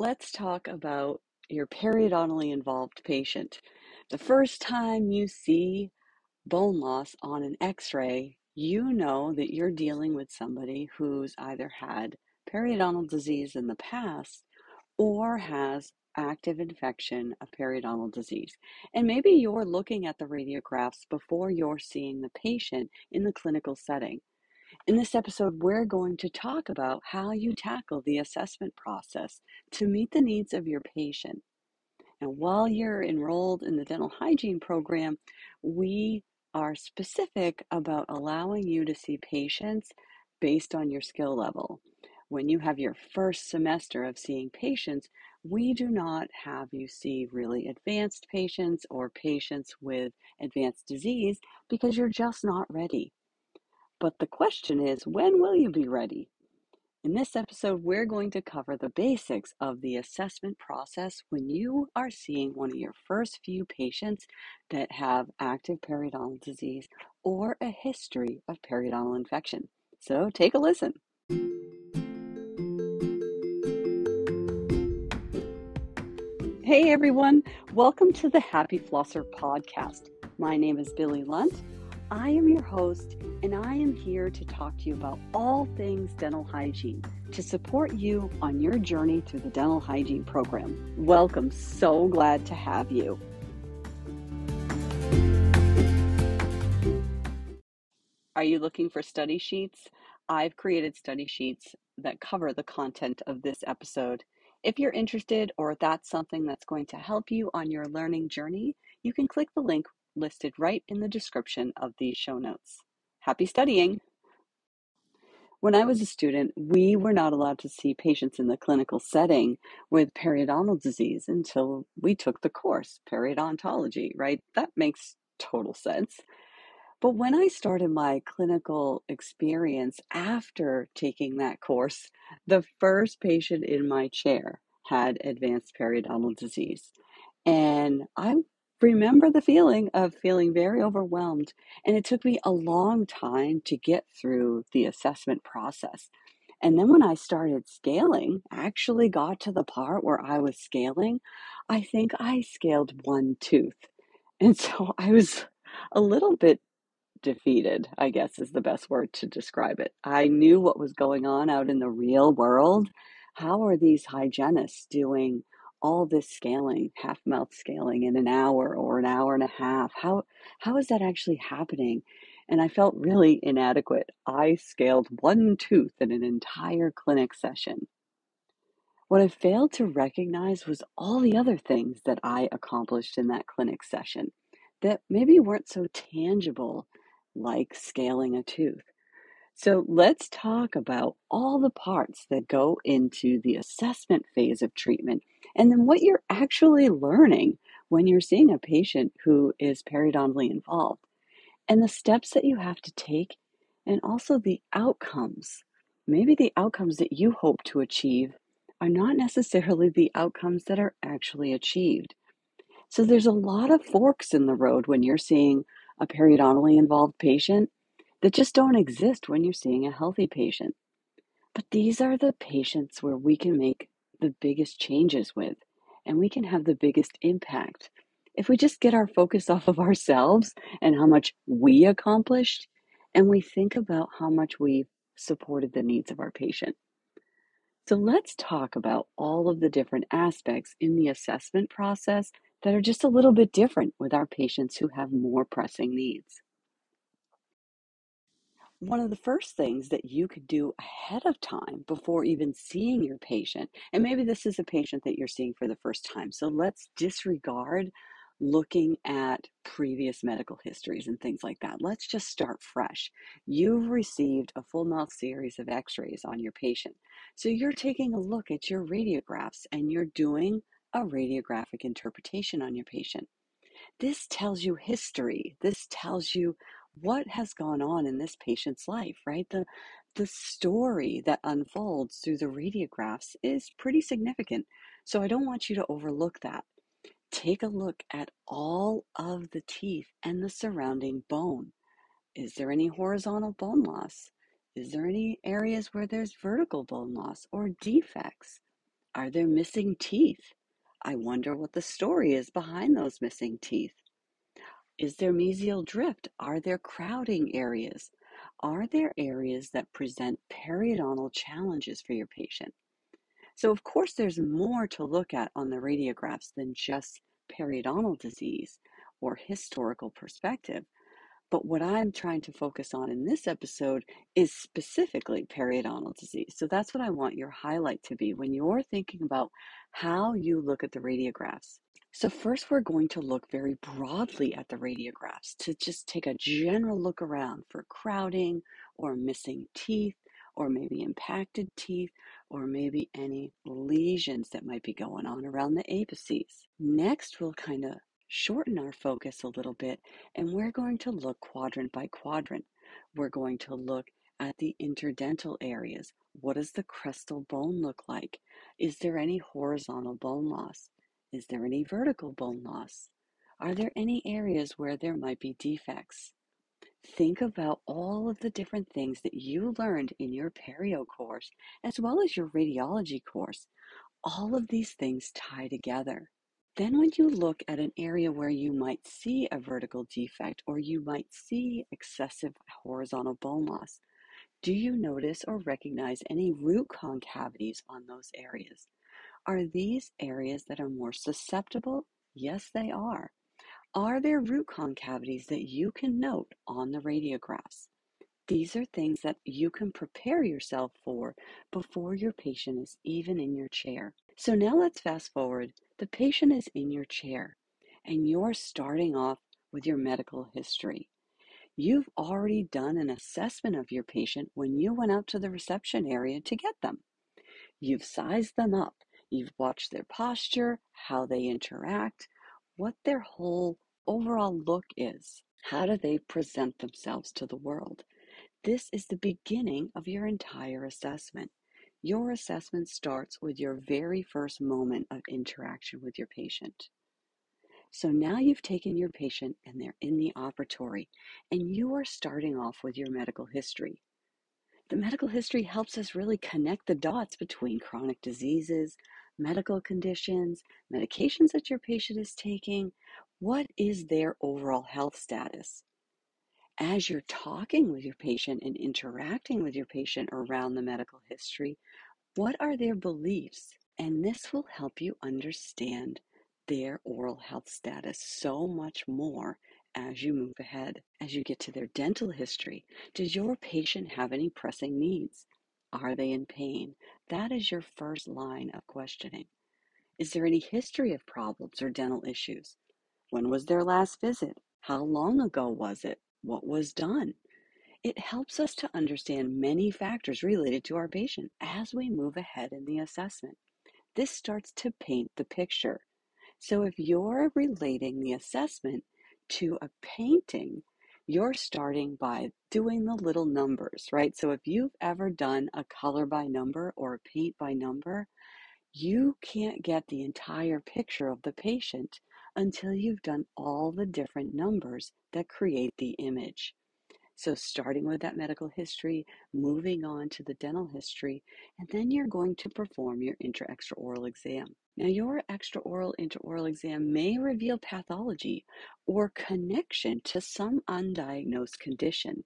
let's talk about your periodontally involved patient. The first time you see bone loss on an x ray, you know that you're dealing with somebody who's either had periodontal disease in the past or has active infection of periodontal disease. And maybe you're looking at the radiographs before you're seeing the patient in the clinical setting. In this episode, we're going to talk about how you tackle the assessment process to meet the needs of your patient. And while you're enrolled in the dental hygiene program, we are specific about allowing you to see patients based on your skill level. When you have your first semester of seeing patients, we do not have you see really advanced patients or patients with advanced disease because you're just not ready. But the question is, when will you be ready? In this episode, we're going to cover the basics of the assessment process when you are seeing one of your first few patients that have active periodontal disease or a history of periodontal infection. So take a listen. Hey everyone, welcome to the Happy Flosser podcast. My name is Billie Lunt. I am your host, and I am here to talk to you about all things dental hygiene to support you on your journey through the dental hygiene program. Welcome, so glad to have you. Are you looking for study sheets? I've created study sheets that cover the content of this episode. If you're interested or that's something that's going to help you on your learning journey, you can click the link listed right in the description of these show notes. Happy studying! When I was a student, we were not allowed to see patients in the clinical setting with periodontal disease until we took the course, periodontology, right? That makes total sense. But when I started my clinical experience after taking that course, the first patient in my chair had advanced periodontal disease. And I remember the feeling of feeling very overwhelmed. And it took me a long time to get through the assessment process. And then when I started scaling, actually got to the part where I was scaling, I think I scaled one tooth. And so I was a little bit defeated, I guess is the best word to describe it. I knew what was going on out in the real world. How are these hygienists doing all this scaling, half mouth scaling in an hour or an hour and a half? How how is that actually happening? And I felt really inadequate. I scaled one tooth in an entire clinic session. What I failed to recognize was all the other things that I accomplished in that clinic session that maybe weren't so tangible, like scaling a tooth. So let's talk about all the parts that go into the assessment phase of treatment and then what you're actually learning when you're seeing a patient who is periodontally involved and the steps that you have to take and also the outcomes. Maybe the outcomes that you hope to achieve are not necessarily the outcomes that are actually achieved. So there's a lot of forks in the road when you're seeing a periodontally involved patient that just don't exist when you're seeing a healthy patient. But these are the patients where we can make the biggest changes with and we can have the biggest impact. If we just get our focus off of ourselves and how much we accomplished, and we think about how much we've supported the needs of our patient. So let's talk about all of the different aspects in the assessment process that are just a little bit different with our patients who have more pressing needs. One of the first things that you could do ahead of time before even seeing your patient, and maybe this is a patient that you're seeing for the first time, so let's disregard looking at previous medical histories and things like that. Let's just start fresh. You've received a full mouth series of x rays on your patient. So you're taking a look at your radiographs and you're doing a radiographic interpretation on your patient. This tells you history. This tells you what has gone on in this patient's life, right? The the story that unfolds through the radiographs is pretty significant. So I don't want you to overlook that. Take a look at all of the teeth and the surrounding bone. Is there any horizontal bone loss? Is there any areas where there's vertical bone loss or defects? Are there missing teeth? I wonder what the story is behind those missing teeth. Is there mesial drift? Are there crowding areas? Are there areas that present periodontal challenges for your patient? So, of course, there's more to look at on the radiographs than just periodontal disease or historical perspective. But what I'm trying to focus on in this episode is specifically periodontal disease. So that's what I want your highlight to be when you're thinking about how you look at the radiographs. So, first, we're going to look very broadly at the radiographs to just take a general look around for crowding or missing teeth or maybe impacted teeth or maybe any lesions that might be going on around the apices. Next, we'll kind of shorten our focus a little bit and we're going to look quadrant by quadrant. We're going to look at the interdental areas. What does the crestal bone look like? Is there any horizontal bone loss? Is there any vertical bone loss? Are there any areas where there might be defects? Think about all of the different things that you learned in your perio course as well as your radiology course. All of these things tie together. Then, when you look at an area where you might see a vertical defect or you might see excessive horizontal bone loss, do you notice or recognize any root concavities on those areas? Are these areas that are more susceptible? Yes, they are. Are there root concavities that you can note on the radiographs? These are things that you can prepare yourself for before your patient is even in your chair. So now let's fast forward. The patient is in your chair and you're starting off with your medical history. You've already done an assessment of your patient when you went out to the reception area to get them. You've sized them up. You've watched their posture, how they interact, what their whole overall look is. How do they present themselves to the world? This is the beginning of your entire assessment. Your assessment starts with your very first moment of interaction with your patient. So now you've taken your patient and they're in the operatory, and you are starting off with your medical history. The medical history helps us really connect the dots between chronic diseases, medical conditions, medications that your patient is taking. What is their overall health status? as you're talking with your patient and interacting with your patient around the medical history, what are their beliefs? And this will help you understand their oral health status so much more as you move ahead. As you get to their dental history, does your patient have any pressing needs? Are they in pain? That is your first line of questioning. Is there any history of problems or dental issues? When was their last visit? How long ago was it? What was done? It helps us to understand many factors related to our patient as we move ahead in the assessment. This starts to paint the picture. So if you're relating the assessment to a painting, you're starting by doing the little numbers, right? So if you've ever done a color by number or a paint by number, you can't get the entire picture of the patient until you've done all the different numbers that create the image. So, starting with that medical history, moving on to the dental history, and then you're going to perform your intra extraoral exam. Now, your extra extraoral intraoral exam may reveal pathology or connection to some undiagnosed condition.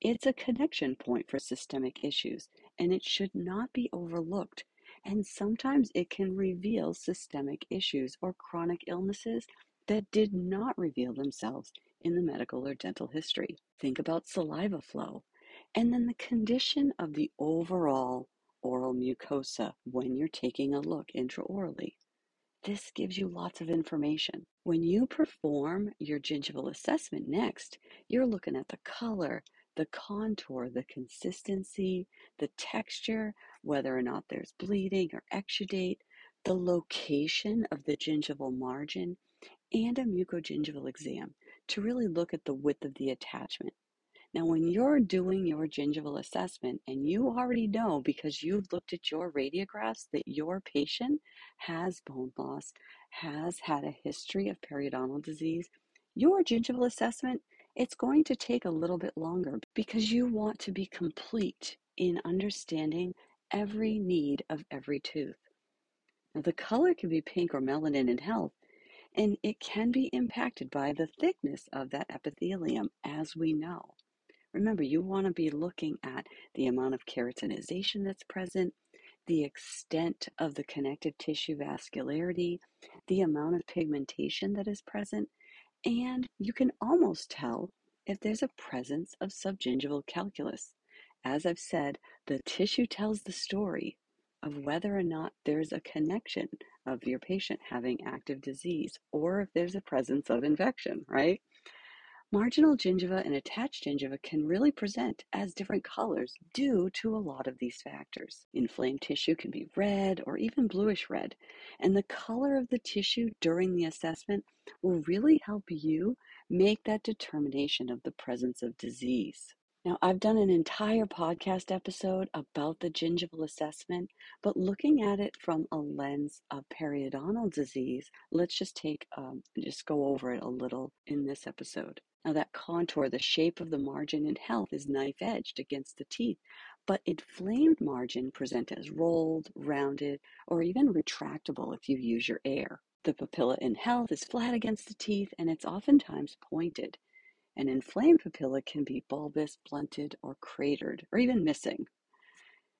It's a connection point for systemic issues, and it should not be overlooked and sometimes it can reveal systemic issues or chronic illnesses that did not reveal themselves in the medical or dental history. Think about saliva flow and then the condition of the overall oral mucosa when you're taking a look intraorally. This gives you lots of information. When you perform your gingival assessment next, you're looking at the color, the contour, the consistency, the texture, whether or not there's bleeding or exudate, the location of the gingival margin, and a mucogingival exam to really look at the width of the attachment. Now, when you're doing your gingival assessment and you already know because you've looked at your radiographs that your patient has bone loss, has had a history of periodontal disease, your gingival assessment, it's going to take a little bit longer because you want to be complete in understanding every need of every tooth. Now, the color can be pink or melanin in health, and it can be impacted by the thickness of that epithelium, as we know. Remember, you want to be looking at the amount of keratinization that's present, the extent of the connective tissue vascularity, the amount of pigmentation that is present, and you can almost tell if there's a presence of subgingival calculus. As I've said, the tissue tells the story of whether or not there's a connection of your patient having active disease or if there's a presence of infection, right? Marginal gingiva and attached gingiva can really present as different colors due to a lot of these factors. Inflamed tissue can be red or even bluish red, and the color of the tissue during the assessment will really help you make that determination of the presence of disease. Now, I've done an entire podcast episode about the gingival assessment, but looking at it from a lens of periodontal disease, let's just take, um, just go over it a little in this episode. Now, that contour, the shape of the margin in health is knife edged against the teeth, but inflamed margin present as rolled, rounded, or even retractable if you use your air. The papilla in health is flat against the teeth and it's oftentimes pointed. An inflamed papilla can be bulbous, blunted, or cratered, or even missing.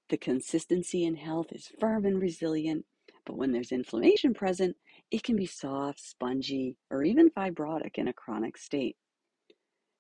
The consistency in health is firm and resilient, but when there's inflammation present, it can be soft, spongy, or even fibrotic in a chronic state.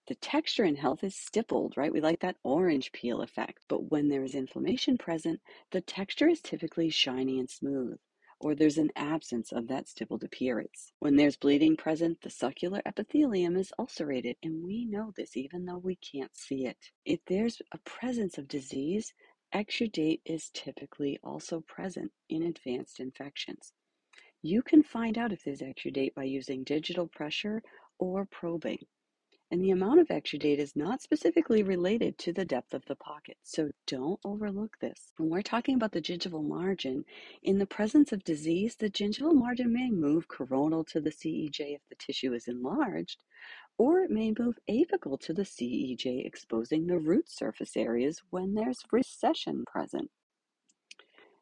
The texture in health is stippled, right? We like that orange peel effect. But when there is inflammation present, the texture is typically shiny and smooth or there's an absence of that stippled appearance. When there's bleeding present, the sulcular epithelium is ulcerated, and we know this even though we can't see it. If there's a presence of disease, exudate is typically also present in advanced infections. You can find out if there's exudate by using digital pressure or probing and the amount of exudate is not specifically related to the depth of the pocket, so don't overlook this. When we're talking about the gingival margin, in the presence of disease, the gingival margin may move coronal to the CEJ if the tissue is enlarged, or it may move apical to the CEJ, exposing the root surface areas when there's recession present.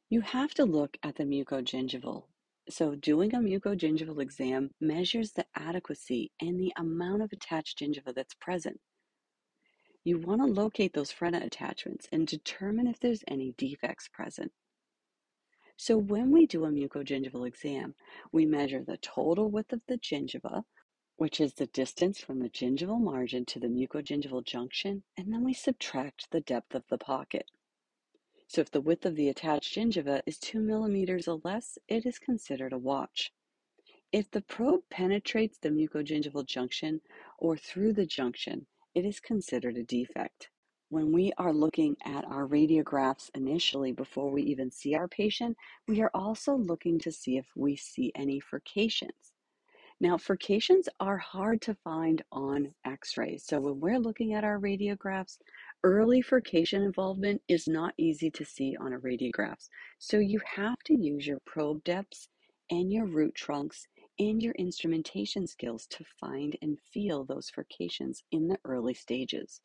You have to look at the mucogingival so doing a mucogingival exam measures the adequacy and the amount of attached gingiva that's present. You want to locate those frena attachments and determine if there's any defects present. So when we do a mucogingival exam, we measure the total width of the gingiva, which is the distance from the gingival margin to the mucogingival junction, and then we subtract the depth of the pocket. So if the width of the attached gingiva is 2 millimeters or less, it is considered a watch. If the probe penetrates the mucogingival junction or through the junction, it is considered a defect. When we are looking at our radiographs initially before we even see our patient, we are also looking to see if we see any furcations. Now, furcations are hard to find on x rays. So, when we're looking at our radiographs, early furcation involvement is not easy to see on a radiographs. So, you have to use your probe depths and your root trunks and your instrumentation skills to find and feel those furcations in the early stages.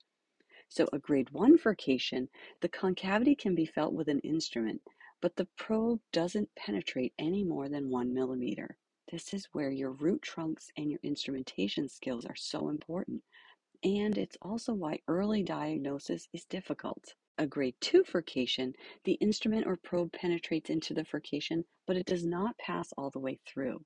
So, a grade 1 furcation, the concavity can be felt with an instrument, but the probe doesn't penetrate any more than one millimeter. This is where your root trunks and your instrumentation skills are so important. And it's also why early diagnosis is difficult. A grade 2 furcation, the instrument or probe penetrates into the furcation, but it does not pass all the way through.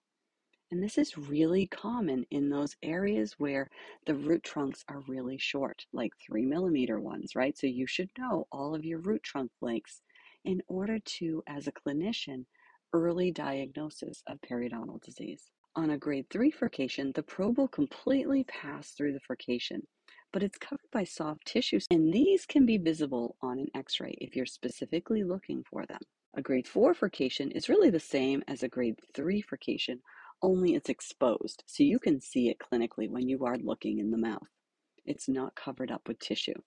And this is really common in those areas where the root trunks are really short, like three millimeter ones, right? So you should know all of your root trunk lengths in order to, as a clinician, early diagnosis of periodontal disease. On a grade 3 furcation, the probe will completely pass through the furcation, but it's covered by soft tissues, and these can be visible on an x ray if you're specifically looking for them. A grade 4 furcation is really the same as a grade 3 furcation, only it's exposed, so you can see it clinically when you are looking in the mouth. It's not covered up with tissue.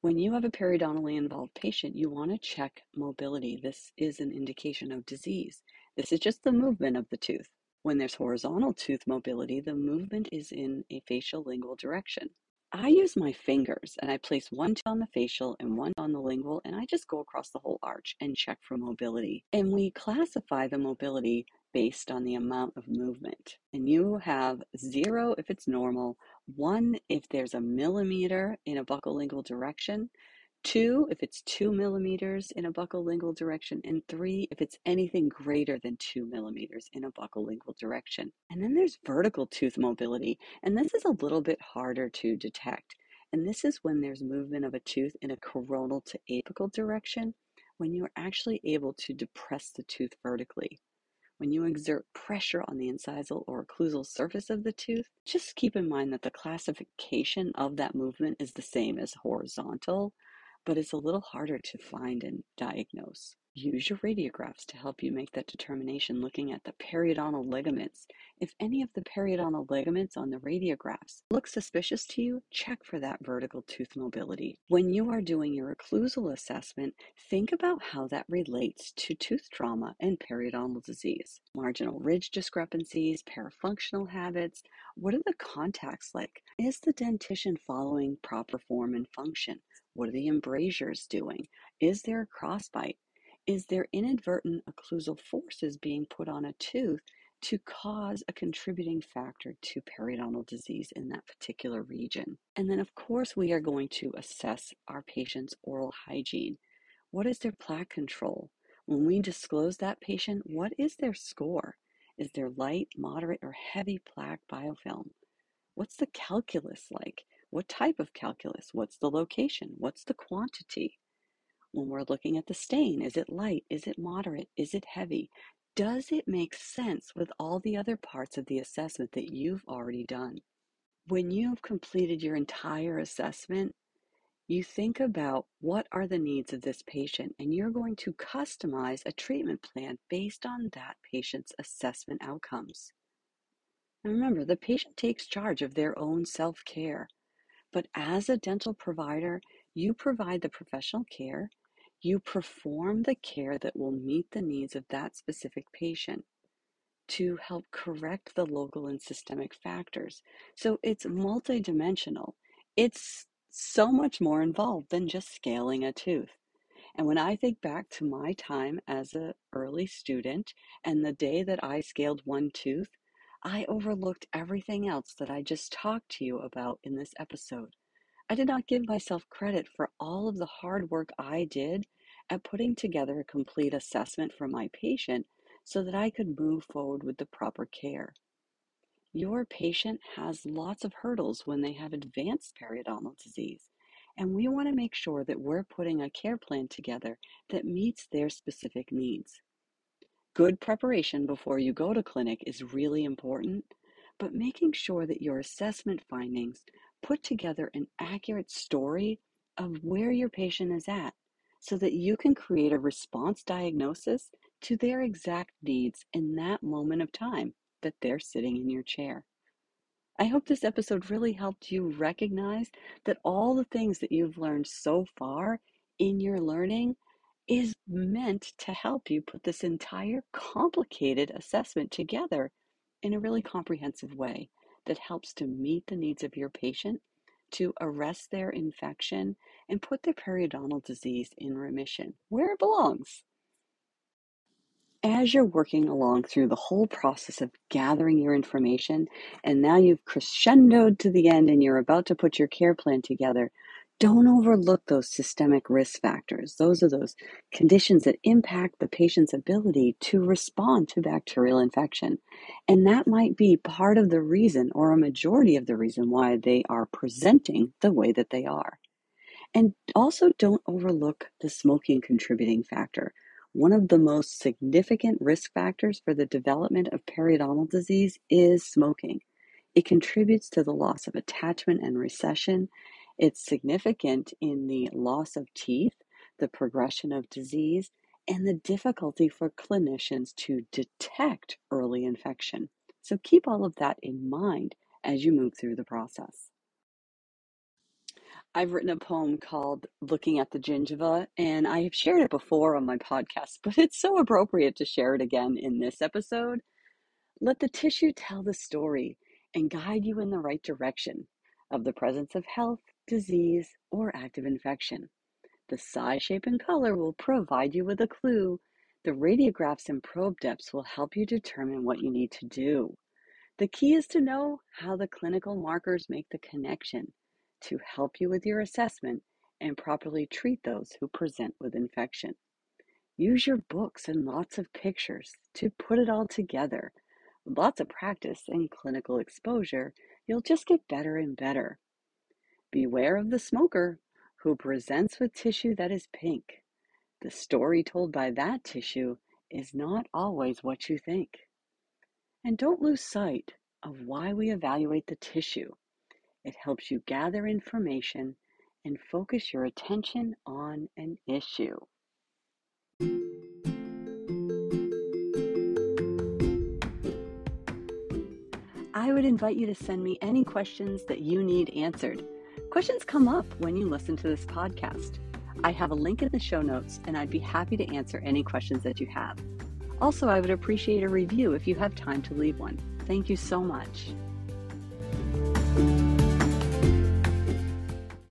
When you have a periodontally involved patient, you want to check mobility. This is an indication of disease. This is just the movement of the tooth. When there's horizontal tooth mobility, the movement is in a facial lingual direction. I use my fingers and I place one on the facial and one on the lingual, and I just go across the whole arch and check for mobility. And we classify the mobility based on the amount of movement. And you have zero if it's normal, one if there's a millimeter in a buccolingual direction, Two, if it's two millimeters in a buccolingual direction, and three, if it's anything greater than two millimeters in a buccolingual direction. And then there's vertical tooth mobility, and this is a little bit harder to detect. And this is when there's movement of a tooth in a coronal to apical direction, when you're actually able to depress the tooth vertically. When you exert pressure on the incisal or occlusal surface of the tooth, just keep in mind that the classification of that movement is the same as horizontal but it's a little harder to find and diagnose. Use your radiographs to help you make that determination looking at the periodontal ligaments. If any of the periodontal ligaments on the radiographs look suspicious to you, check for that vertical tooth mobility. When you are doing your occlusal assessment, think about how that relates to tooth trauma and periodontal disease. Marginal ridge discrepancies, parafunctional habits, what are the contacts like? Is the dentition following proper form and function? What are the embrasures doing? Is there a crossbite? Is there inadvertent occlusal forces being put on a tooth to cause a contributing factor to periodontal disease in that particular region? And then, of course, we are going to assess our patient's oral hygiene. What is their plaque control? When we disclose that patient, what is their score? Is there light, moderate, or heavy plaque biofilm? What's the calculus like? What type of calculus? What's the location? What's the quantity? When we're looking at the stain, is it light? Is it moderate? Is it heavy? Does it make sense with all the other parts of the assessment that you've already done? When you've completed your entire assessment, you think about what are the needs of this patient, and you're going to customize a treatment plan based on that patient's assessment outcomes. And remember, the patient takes charge of their own self care. But as a dental provider, you provide the professional care, you perform the care that will meet the needs of that specific patient to help correct the local and systemic factors. So it's multidimensional. It's so much more involved than just scaling a tooth. And when I think back to my time as an early student and the day that I scaled one tooth, I overlooked everything else that I just talked to you about in this episode. I did not give myself credit for all of the hard work I did at putting together a complete assessment for my patient so that I could move forward with the proper care. Your patient has lots of hurdles when they have advanced periodontal disease, and we want to make sure that we're putting a care plan together that meets their specific needs. Good preparation before you go to clinic is really important, but making sure that your assessment findings put together an accurate story of where your patient is at so that you can create a response diagnosis to their exact needs in that moment of time that they're sitting in your chair. I hope this episode really helped you recognize that all the things that you've learned so far in your learning is meant to help you put this entire complicated assessment together in a really comprehensive way that helps to meet the needs of your patient, to arrest their infection, and put their periodontal disease in remission where it belongs. As you're working along through the whole process of gathering your information, and now you've crescendoed to the end and you're about to put your care plan together, don't overlook those systemic risk factors. Those are those conditions that impact the patient's ability to respond to bacterial infection. And that might be part of the reason or a majority of the reason why they are presenting the way that they are. And also don't overlook the smoking contributing factor. One of the most significant risk factors for the development of periodontal disease is smoking. It contributes to the loss of attachment and recession it's significant in the loss of teeth, the progression of disease, and the difficulty for clinicians to detect early infection. So keep all of that in mind as you move through the process. I've written a poem called Looking at the Gingiva, and I have shared it before on my podcast, but it's so appropriate to share it again in this episode. Let the tissue tell the story and guide you in the right direction. of the presence of health, disease, or active infection. The size, shape, and color will provide you with a clue. The radiographs and probe depths will help you determine what you need to do. The key is to know how the clinical markers make the connection to help you with your assessment and properly treat those who present with infection. Use your books and lots of pictures to put it all together. With lots of practice and clinical exposure, you'll just get better and better. Beware of the smoker who presents with tissue that is pink. The story told by that tissue is not always what you think. And don't lose sight of why we evaluate the tissue. It helps you gather information and focus your attention on an issue. I would invite you to send me any questions that you need answered. Questions come up when you listen to this podcast. I have a link in the show notes, and I'd be happy to answer any questions that you have. Also, I would appreciate a review if you have time to leave one. Thank you so much.